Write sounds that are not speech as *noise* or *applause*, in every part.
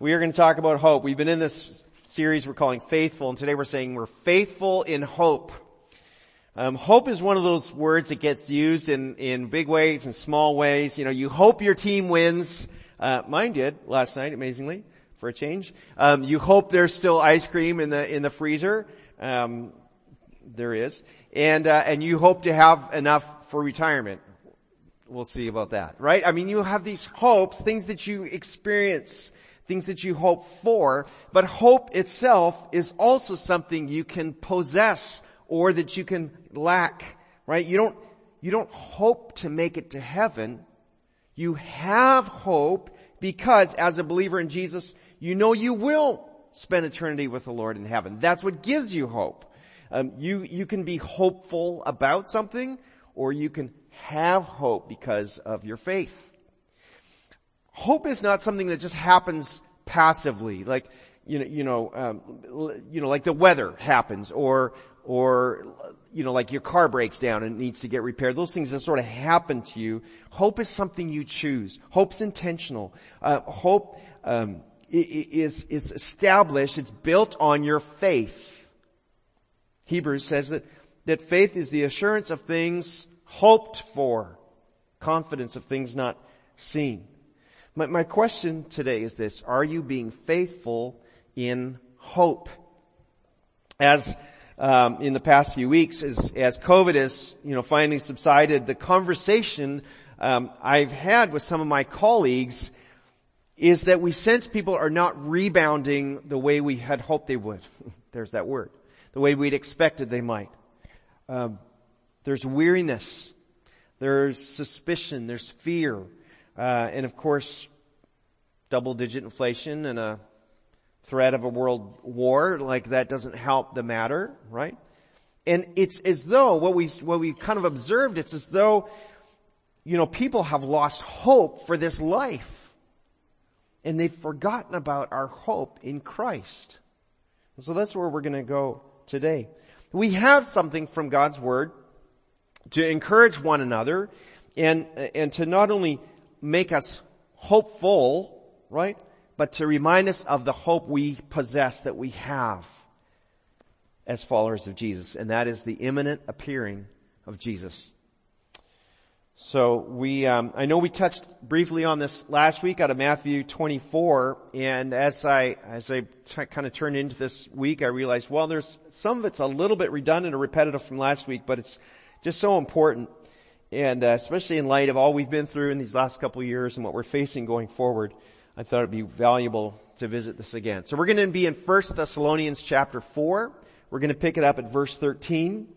We are going to talk about hope. We've been in this series we're calling Faithful, and today we're saying we're faithful in hope. Um, hope is one of those words that gets used in, in big ways and small ways. You know, you hope your team wins. Uh, mine did last night, amazingly, for a change. Um, you hope there's still ice cream in the in the freezer. Um, there is, and uh, and you hope to have enough for retirement. We'll see about that, right? I mean, you have these hopes, things that you experience things that you hope for, but hope itself is also something you can possess or that you can lack, right? You don't, you don't hope to make it to heaven. You have hope because as a believer in Jesus, you know you will spend eternity with the Lord in heaven. That's what gives you hope. Um, you, you can be hopeful about something or you can have hope because of your faith hope is not something that just happens passively, like, you know, you know, um, you know, like the weather happens or, or, you know, like your car breaks down and needs to get repaired. Those things that sort of happen to you. Hope is something you choose. Hope's intentional. Uh, hope, um, is, is established. It's built on your faith. Hebrews says that, that faith is the assurance of things hoped for, confidence of things not seen. My, my question today is this, are you being faithful in hope? As um, in the past few weeks, as, as COVID has, you know, finally subsided, the conversation um, I've had with some of my colleagues is that we sense people are not rebounding the way we had hoped they would. *laughs* There's that word. The way we'd expected they might. Um, there's weariness. There's suspicion. There's fear. Uh, and of course, double digit inflation and a threat of a world war, like that doesn't help the matter, right? And it's as though what we, what we've kind of observed, it's as though, you know, people have lost hope for this life. And they've forgotten about our hope in Christ. so that's where we're gonna go today. We have something from God's Word to encourage one another and, and to not only make us hopeful, right? But to remind us of the hope we possess that we have as followers of Jesus, and that is the imminent appearing of Jesus. So we, um, I know we touched briefly on this last week out of Matthew 24, and as I as I t- kind of turned into this week, I realized well, there's some of it's a little bit redundant or repetitive from last week, but it's just so important and uh, especially in light of all we've been through in these last couple years and what we're facing going forward, I thought it'd be valuable to visit this again. So we're going to be in 1 Thessalonians chapter 4. We're going to pick it up at verse 13.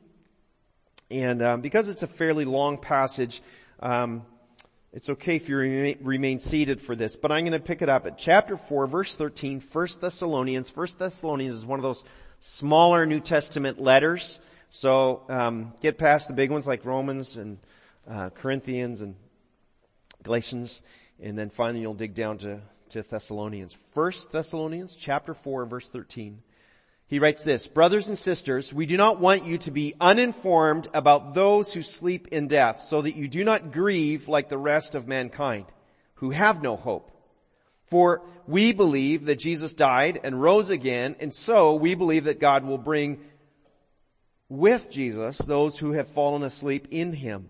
And um, because it's a fairly long passage, um, it's okay if you remain, remain seated for this, but I'm going to pick it up at chapter 4, verse 13, 1 Thessalonians. 1 Thessalonians is one of those smaller New Testament letters. So um, get past the big ones like Romans and uh, Corinthians and Galatians, and then finally you'll dig down to, to Thessalonians. First Thessalonians chapter 4 verse 13. He writes this, Brothers and sisters, we do not want you to be uninformed about those who sleep in death, so that you do not grieve like the rest of mankind, who have no hope. For we believe that Jesus died and rose again, and so we believe that God will bring with Jesus those who have fallen asleep in him.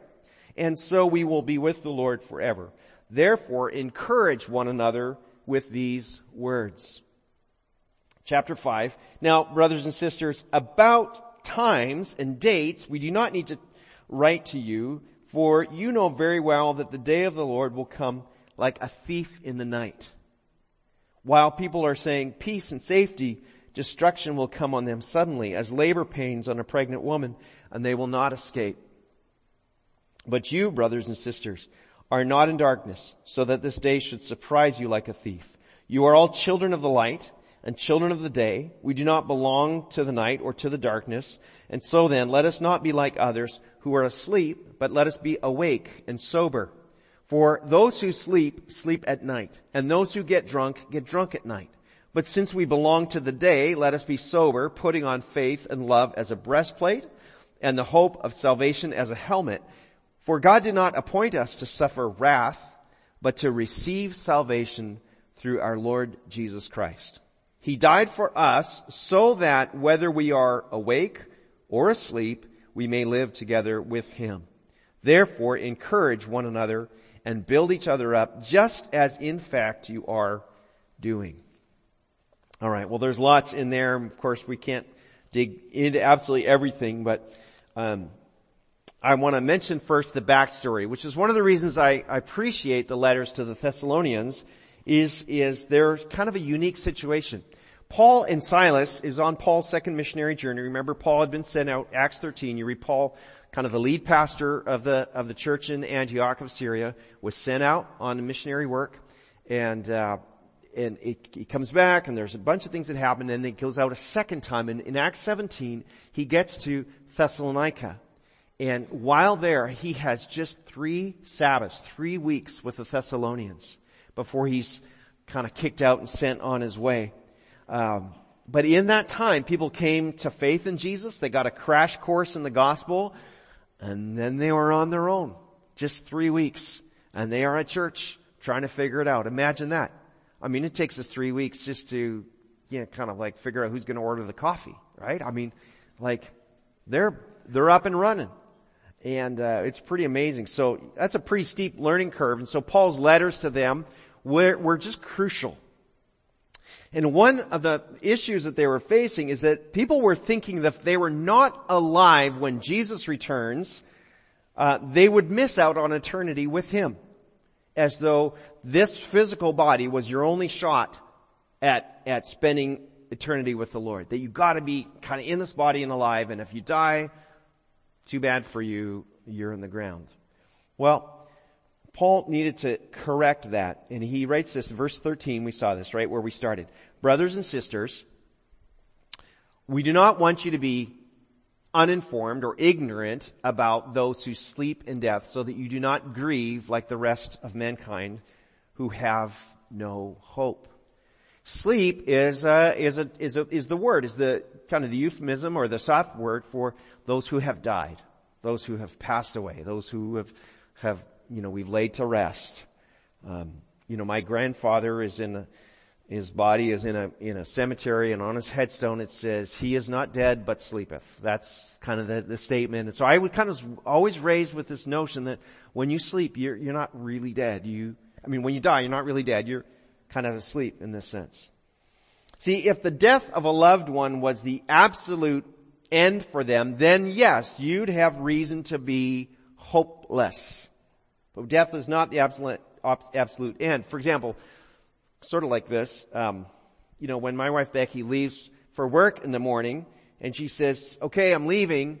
and so we will be with the Lord forever. Therefore, encourage one another with these words. chapter 5. Now, brothers and sisters, about times and dates, we do not need to write to you, for you know very well that the day of the Lord will come like a thief in the night. While people are saying peace and safety, destruction will come on them suddenly as labor pains on a pregnant woman, and they will not escape. But you, brothers and sisters, are not in darkness, so that this day should surprise you like a thief. You are all children of the light and children of the day. We do not belong to the night or to the darkness. And so then, let us not be like others who are asleep, but let us be awake and sober. For those who sleep, sleep at night, and those who get drunk, get drunk at night. But since we belong to the day, let us be sober, putting on faith and love as a breastplate, and the hope of salvation as a helmet. For God did not appoint us to suffer wrath, but to receive salvation through our Lord Jesus Christ. He died for us so that whether we are awake or asleep, we may live together with Him. Therefore, encourage one another and build each other up just as in fact you are doing. Alright, well there's lots in there. Of course we can't dig into absolutely everything, but um, I want to mention first the backstory, which is one of the reasons I, I appreciate the letters to the Thessalonians is, is they're kind of a unique situation. Paul and Silas is on Paul's second missionary journey. Remember Paul had been sent out, Acts 13, you read Paul, kind of the lead pastor of the, of the church in Antioch of Syria, was sent out on missionary work. And, uh, and he comes back and there's a bunch of things that happen. And then he goes out a second time. And in Acts 17 he gets to Thessalonica and while there, he has just three Sabbaths, three weeks with the Thessalonians before he's kind of kicked out and sent on his way. Um, but in that time, people came to faith in Jesus. They got a crash course in the gospel, and then they were on their own. Just three weeks, and they are at church trying to figure it out. Imagine that. I mean, it takes us three weeks just to, you know, kind of like figure out who's going to order the coffee, right? I mean, like they're they're up and running and uh, it's pretty amazing. So that's a pretty steep learning curve. And so Paul's letters to them were, were just crucial. And one of the issues that they were facing is that people were thinking that if they were not alive when Jesus returns, uh, they would miss out on eternity with Him, as though this physical body was your only shot at at spending eternity with the Lord. That you got to be kind of in this body and alive, and if you die, too bad for you, you're in the ground. Well, Paul needed to correct that, and he writes this, verse 13, we saw this, right, where we started. Brothers and sisters, we do not want you to be uninformed or ignorant about those who sleep in death so that you do not grieve like the rest of mankind who have no hope. Sleep is, uh, is, a, is, a, is the word, is the kind of the euphemism or the soft word for those who have died, those who have passed away, those who have, have you know, we've laid to rest. Um, you know, my grandfather is in a, his body is in a, in a cemetery and on his headstone it says, he is not dead but sleepeth. That's kind of the, the statement. And so I would kind of always raised with this notion that when you sleep, you're, you're not really dead. You, I mean, when you die, you're not really dead. You're kind of asleep in this sense. See, if the death of a loved one was the absolute end for them, then yes, you'd have reason to be hopeless. But death is not the absolute, absolute end. For example, sort of like this, um, you know, when my wife Becky leaves for work in the morning and she says, okay, I'm leaving,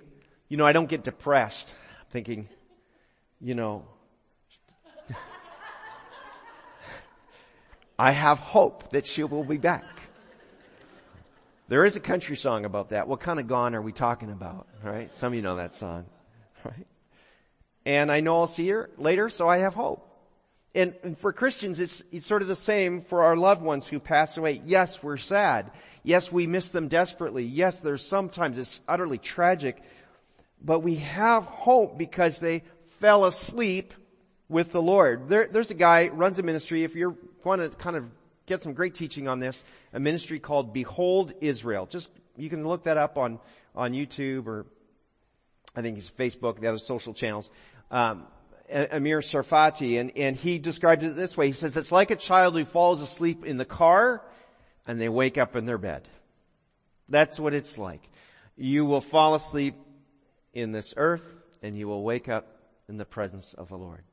you know, I don't get depressed thinking, you know, I have hope that she will be back. There is a country song about that. What kind of gone are we talking about? Right? Some of you know that song. *laughs* Right? And I know I'll see her later, so I have hope. And, and for Christians, it's, it's sort of the same for our loved ones who pass away. Yes, we're sad. Yes, we miss them desperately. Yes, there's sometimes it's utterly tragic. But we have hope because they fell asleep with the Lord. There, there's a guy runs a ministry. If you want to kind of get some great teaching on this, a ministry called Behold Israel. Just, you can look that up on, on YouTube or I think it's Facebook, the other social channels. Um, Amir Tsarfati, and, and he described it this way. He says, it's like a child who falls asleep in the car, and they wake up in their bed. That's what it's like. You will fall asleep in this earth and you will wake up in the presence of the Lord.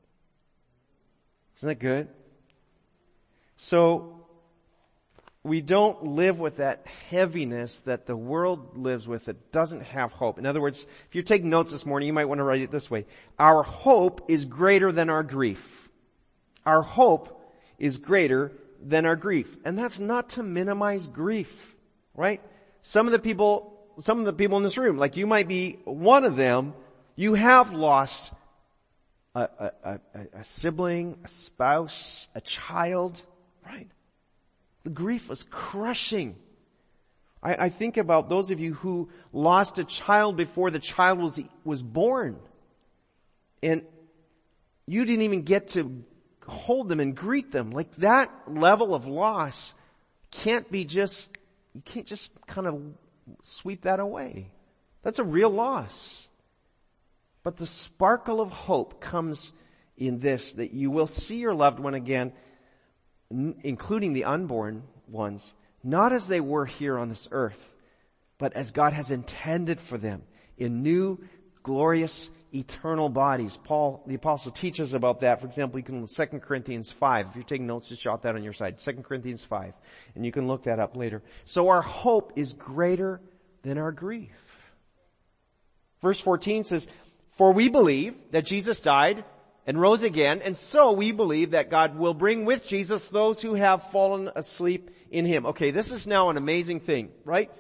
Isn't that good? So, we don't live with that heaviness that the world lives with that doesn't have hope. In other words, if you're taking notes this morning, you might want to write it this way. Our hope is greater than our grief. Our hope is greater than our grief. And that's not to minimize grief, right? Some of the people, some of the people in this room, like you might be one of them, you have lost a, a, a, a sibling, a spouse, a child, right? The grief was crushing. I, I, think about those of you who lost a child before the child was, was born. And you didn't even get to hold them and greet them. Like that level of loss can't be just, you can't just kind of sweep that away. That's a real loss. But the sparkle of hope comes in this, that you will see your loved one again, including the unborn ones, not as they were here on this earth, but as God has intended for them in new, glorious, eternal bodies. Paul, the apostle teaches about that. For example, you can look 2 Corinthians 5. If you're taking notes, just jot that on your side. 2 Corinthians 5. And you can look that up later. So our hope is greater than our grief. Verse 14 says, For we believe that Jesus died and rose again, and so we believe that God will bring with Jesus those who have fallen asleep in Him. Okay, this is now an amazing thing, right?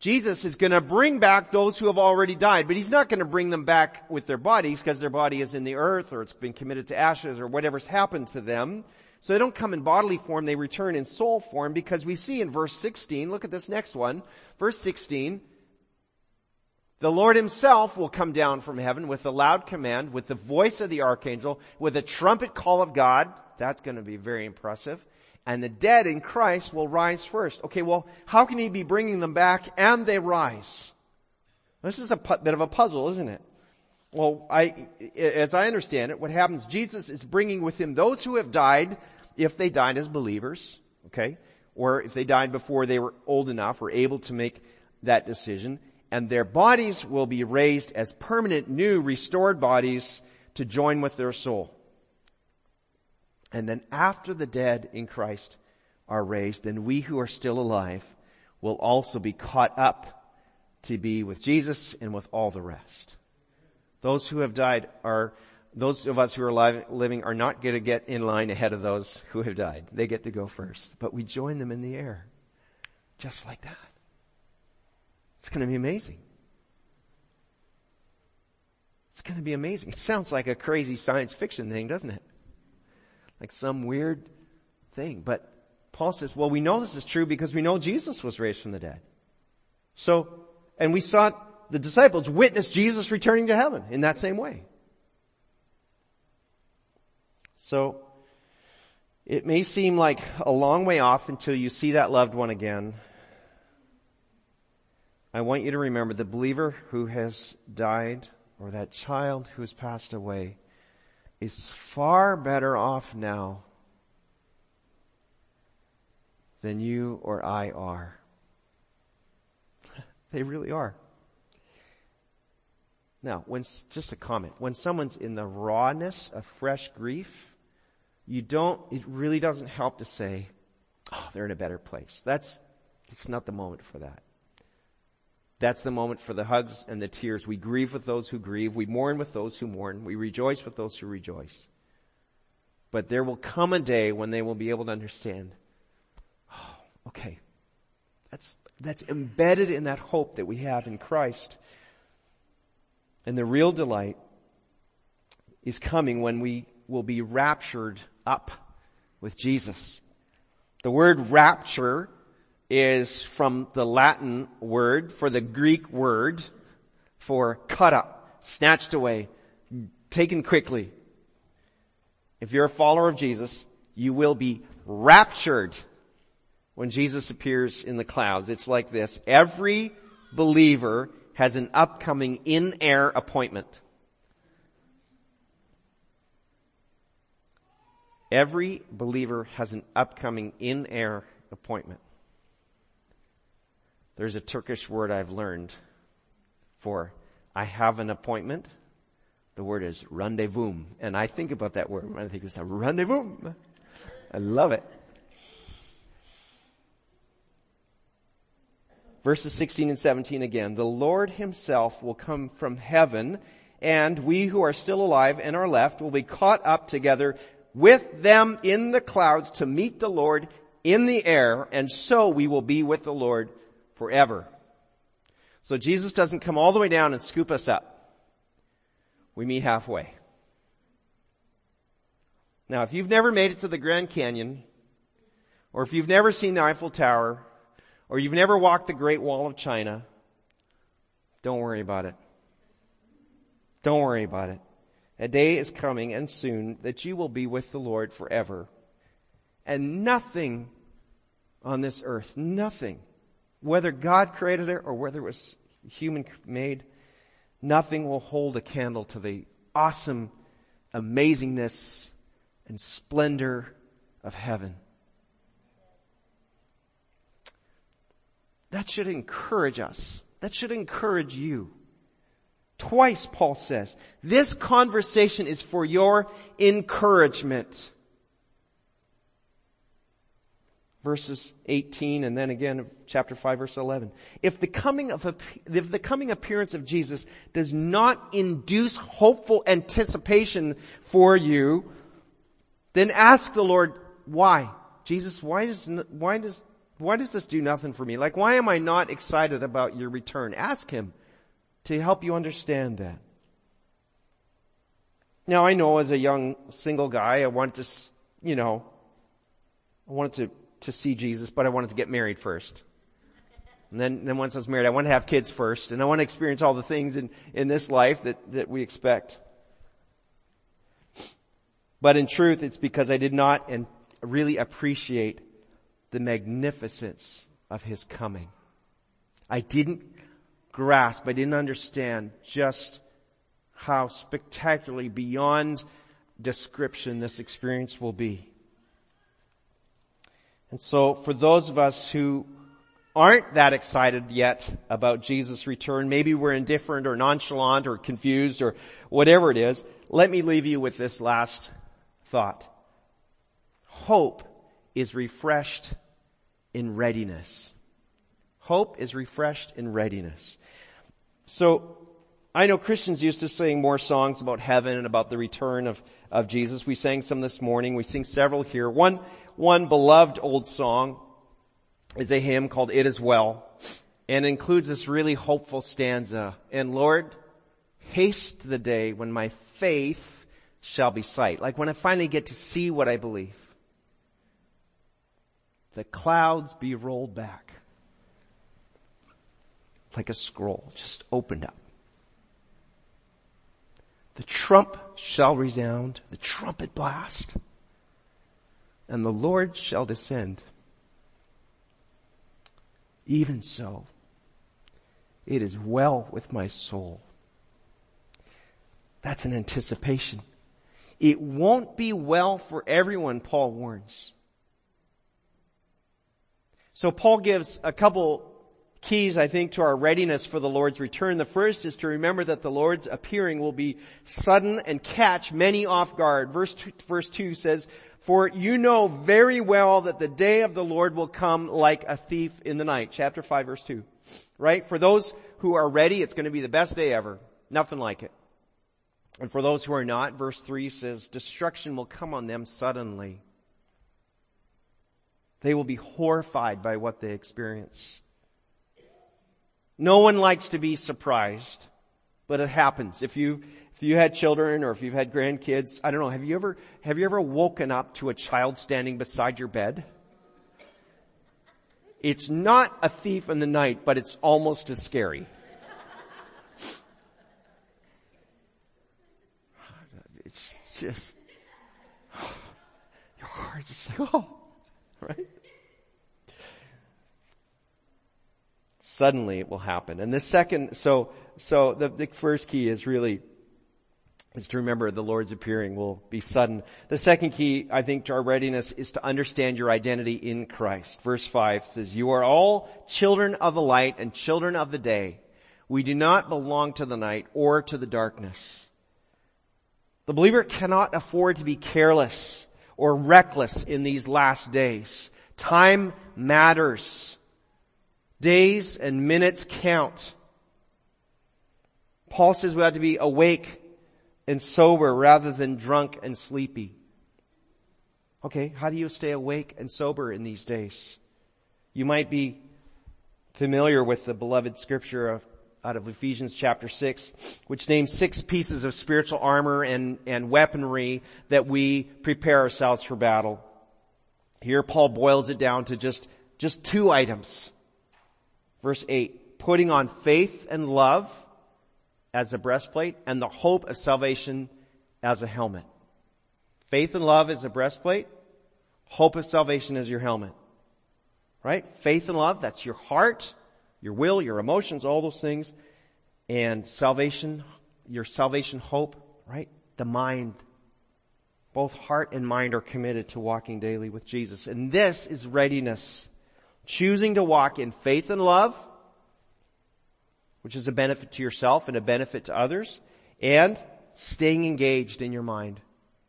Jesus is going to bring back those who have already died, but he's not going to bring them back with their bodies because their body is in the earth or it's been committed to ashes or whatever's happened to them. So they don't come in bodily form, they return in soul form because we see in verse 16, look at this next one, verse 16, the Lord himself will come down from heaven with a loud command, with the voice of the archangel, with a trumpet call of God. That's going to be very impressive and the dead in Christ will rise first. Okay, well, how can he be bringing them back and they rise? This is a bit of a puzzle, isn't it? Well, I, as I understand it, what happens, Jesus is bringing with him those who have died, if they died as believers, okay, or if they died before they were old enough or able to make that decision, and their bodies will be raised as permanent, new, restored bodies to join with their soul. And then after the dead in Christ are raised, then we who are still alive will also be caught up to be with Jesus and with all the rest. Those who have died are, those of us who are alive, living are not going to get in line ahead of those who have died. They get to go first. But we join them in the air. Just like that. It's going to be amazing. It's going to be amazing. It sounds like a crazy science fiction thing, doesn't it? like some weird thing. But Paul says, well, we know this is true because we know Jesus was raised from the dead. So, and we saw the disciples witness Jesus returning to heaven in that same way. So, it may seem like a long way off until you see that loved one again. I want you to remember the believer who has died or that child who has passed away is far better off now than you or I are. *laughs* they really are. Now, when, just a comment. When someone's in the rawness of fresh grief, you don't, it really doesn't help to say, oh, they're in a better place. That's, it's not the moment for that. That's the moment for the hugs and the tears. We grieve with those who grieve. We mourn with those who mourn. We rejoice with those who rejoice. But there will come a day when they will be able to understand, oh, okay, that's, that's embedded in that hope that we have in Christ. And the real delight is coming when we will be raptured up with Jesus. The word rapture is from the Latin word for the Greek word for cut up, snatched away, taken quickly. If you're a follower of Jesus, you will be raptured when Jesus appears in the clouds. It's like this. Every believer has an upcoming in-air appointment. Every believer has an upcoming in-air appointment. There's a Turkish word I've learned for I have an appointment. The word is rendezvous. And I think about that word. when I think it's a rendezvous. I love it. Verses 16 and 17 again. The Lord himself will come from heaven and we who are still alive and are left will be caught up together with them in the clouds to meet the Lord in the air and so we will be with the Lord forever. So Jesus doesn't come all the way down and scoop us up. We meet halfway. Now, if you've never made it to the Grand Canyon, or if you've never seen the Eiffel Tower, or you've never walked the Great Wall of China, don't worry about it. Don't worry about it. A day is coming and soon that you will be with the Lord forever. And nothing on this earth, nothing whether God created it or whether it was human made, nothing will hold a candle to the awesome amazingness and splendor of heaven. That should encourage us. That should encourage you. Twice Paul says, this conversation is for your encouragement. Verses 18 and then again chapter 5 verse 11. If the coming of, if the coming appearance of Jesus does not induce hopeful anticipation for you, then ask the Lord, why? Jesus, why does, why does, why does this do nothing for me? Like why am I not excited about your return? Ask Him to help you understand that. Now I know as a young single guy, I want to, you know, I wanted to to see Jesus, but I wanted to get married first. And then, then once I was married, I want to have kids first, and I want to experience all the things in, in this life that, that we expect. But in truth, it's because I did not and really appreciate the magnificence of His coming. I didn't grasp, I didn't understand just how spectacularly beyond description this experience will be. And so for those of us who aren't that excited yet about Jesus' return, maybe we're indifferent or nonchalant or confused or whatever it is, let me leave you with this last thought. Hope is refreshed in readiness. Hope is refreshed in readiness. So, I know Christians used to sing more songs about heaven and about the return of, of Jesus. We sang some this morning. We sing several here. One, one beloved old song is a hymn called It Is Well and includes this really hopeful stanza. And Lord, haste the day when my faith shall be sight. Like when I finally get to see what I believe. The clouds be rolled back. Like a scroll just opened up. The trump shall resound, the trumpet blast, and the Lord shall descend. Even so, it is well with my soul. That's an anticipation. It won't be well for everyone, Paul warns. So Paul gives a couple keys, I think, to our readiness for the Lord's return. The first is to remember that the Lord's appearing will be sudden and catch many off guard. Verse two, verse 2 says, For you know very well that the day of the Lord will come like a thief in the night. Chapter 5 verse 2. Right? For those who are ready, it's going to be the best day ever. Nothing like it. And for those who are not, verse 3 says, destruction will come on them suddenly. They will be horrified by what they experience. No one likes to be surprised, but it happens. If you, if you had children or if you've had grandkids, I don't know, have you ever, have you ever woken up to a child standing beside your bed? It's not a thief in the night, but it's almost as scary. It's just, your heart is like, oh, right? Suddenly it will happen. And the second, so, so the, the first key is really is to remember the Lord's appearing will be sudden. The second key, I think, to our readiness is to understand your identity in Christ. Verse 5 says, You are all children of the light and children of the day. We do not belong to the night or to the darkness. The believer cannot afford to be careless or reckless in these last days. Time matters. Days and minutes count. Paul says we have to be awake and sober rather than drunk and sleepy. Okay, how do you stay awake and sober in these days? You might be familiar with the beloved scripture of, out of Ephesians chapter 6, which names six pieces of spiritual armor and, and weaponry that we prepare ourselves for battle. Here Paul boils it down to just, just two items. Verse 8, putting on faith and love, as a breastplate and the hope of salvation as a helmet. Faith and love is a breastplate. Hope of salvation is your helmet. Right? Faith and love, that's your heart, your will, your emotions, all those things. And salvation, your salvation hope, right? The mind. Both heart and mind are committed to walking daily with Jesus. And this is readiness. Choosing to walk in faith and love, which is a benefit to yourself and a benefit to others, and staying engaged in your mind,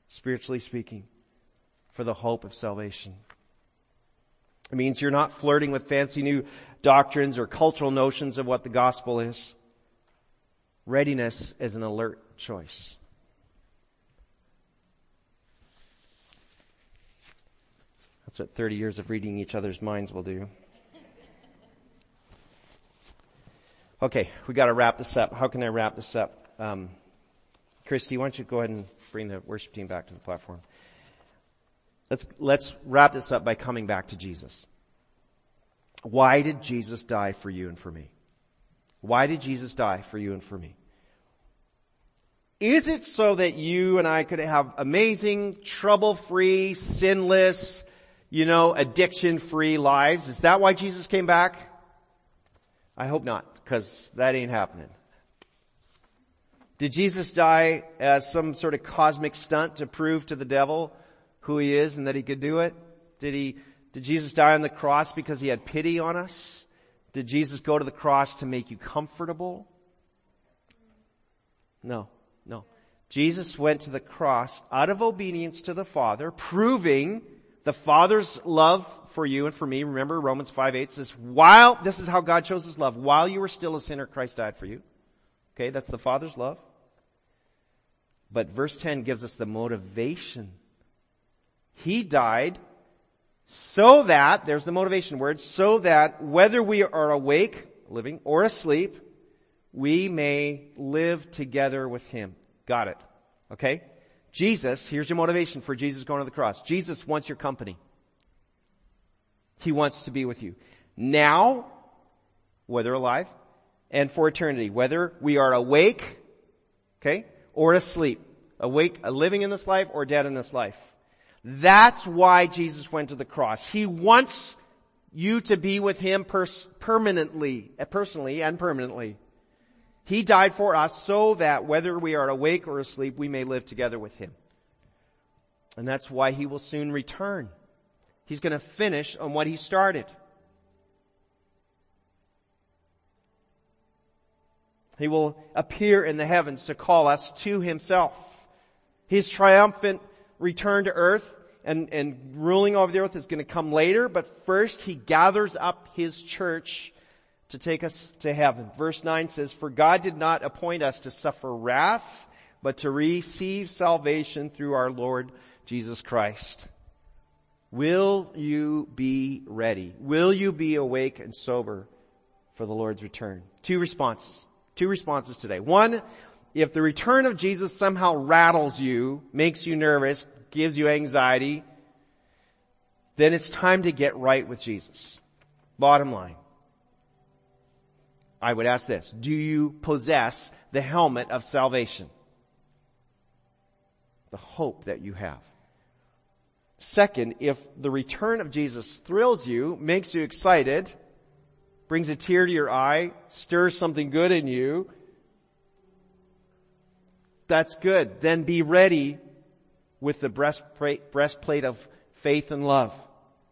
spiritually speaking, for the hope of salvation. It means you're not flirting with fancy new doctrines or cultural notions of what the gospel is. Readiness is an alert choice. That's what 30 years of reading each other's minds will do. Okay, we got to wrap this up. How can I wrap this up? Um, Christy, why don't you go ahead and bring the worship team back to the platform? Let's let's wrap this up by coming back to Jesus. Why did Jesus die for you and for me? Why did Jesus die for you and for me? Is it so that you and I could have amazing, trouble-free, sinless, you know, addiction-free lives? Is that why Jesus came back? I hope not because that ain't happening. Did Jesus die as some sort of cosmic stunt to prove to the devil who he is and that he could do it? Did he, did Jesus die on the cross because he had pity on us? Did Jesus go to the cross to make you comfortable? No, no. Jesus went to the cross out of obedience to the Father, proving the Father's love for you and for me, remember Romans 5 8 says, while, this is how God shows his love, while you were still a sinner, Christ died for you. Okay, that's the Father's love. But verse 10 gives us the motivation. He died so that, there's the motivation word, so that whether we are awake, living, or asleep, we may live together with Him. Got it. Okay? Jesus, here's your motivation for Jesus going to the cross. Jesus wants your company. He wants to be with you. Now, whether alive, and for eternity, whether we are awake, okay, or asleep. Awake, uh, living in this life or dead in this life. That's why Jesus went to the cross. He wants you to be with Him pers- permanently, uh, personally and permanently. He died for us so that whether we are awake or asleep, we may live together with Him. And that's why He will soon return. He's going to finish on what He started. He will appear in the heavens to call us to Himself. His triumphant return to earth and, and ruling over the earth is going to come later, but first He gathers up His church to take us to heaven. Verse 9 says, For God did not appoint us to suffer wrath, but to receive salvation through our Lord Jesus Christ. Will you be ready? Will you be awake and sober for the Lord's return? Two responses. Two responses today. One, if the return of Jesus somehow rattles you, makes you nervous, gives you anxiety, then it's time to get right with Jesus. Bottom line. I would ask this. Do you possess the helmet of salvation? The hope that you have. Second, if the return of Jesus thrills you, makes you excited, brings a tear to your eye, stirs something good in you, That's good. Then be ready with the breastplate, of faith and love,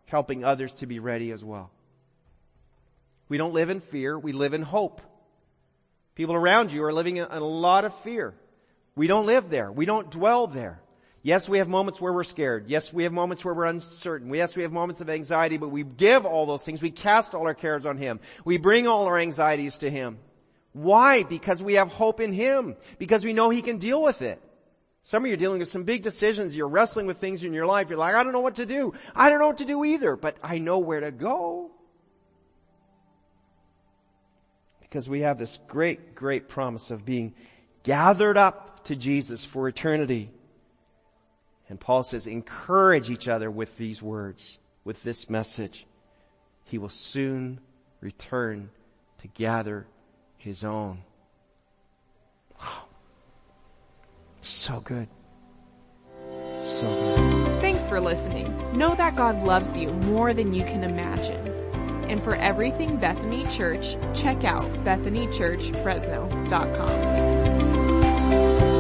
helping others to be ready as well. We don't live in fear, we live in hope. People around you are living in a lot of fear. We don't live there. We don't dwell there. Yes, we have moments where we're scared. Yes, we have moments where we're uncertain. Yes, we have moments of anxiety, but we give all those things. We cast all our cares on Him. We bring all our anxieties to Him. Why? Because we have hope in Him. Because we know He can deal with it. Some of you are dealing with some big decisions. You're wrestling with things in your life. You're like, I don't know what to do. I don't know what to do either, but I know where to go. Because we have this great, great promise of being gathered up to Jesus for eternity. And Paul says, encourage each other with these words, with this message. He will soon return to gather his own. Wow. So good. So good. Thanks for listening. Know that God loves you more than you can imagine. And for everything Bethany Church, check out BethanyChurchFresno.com.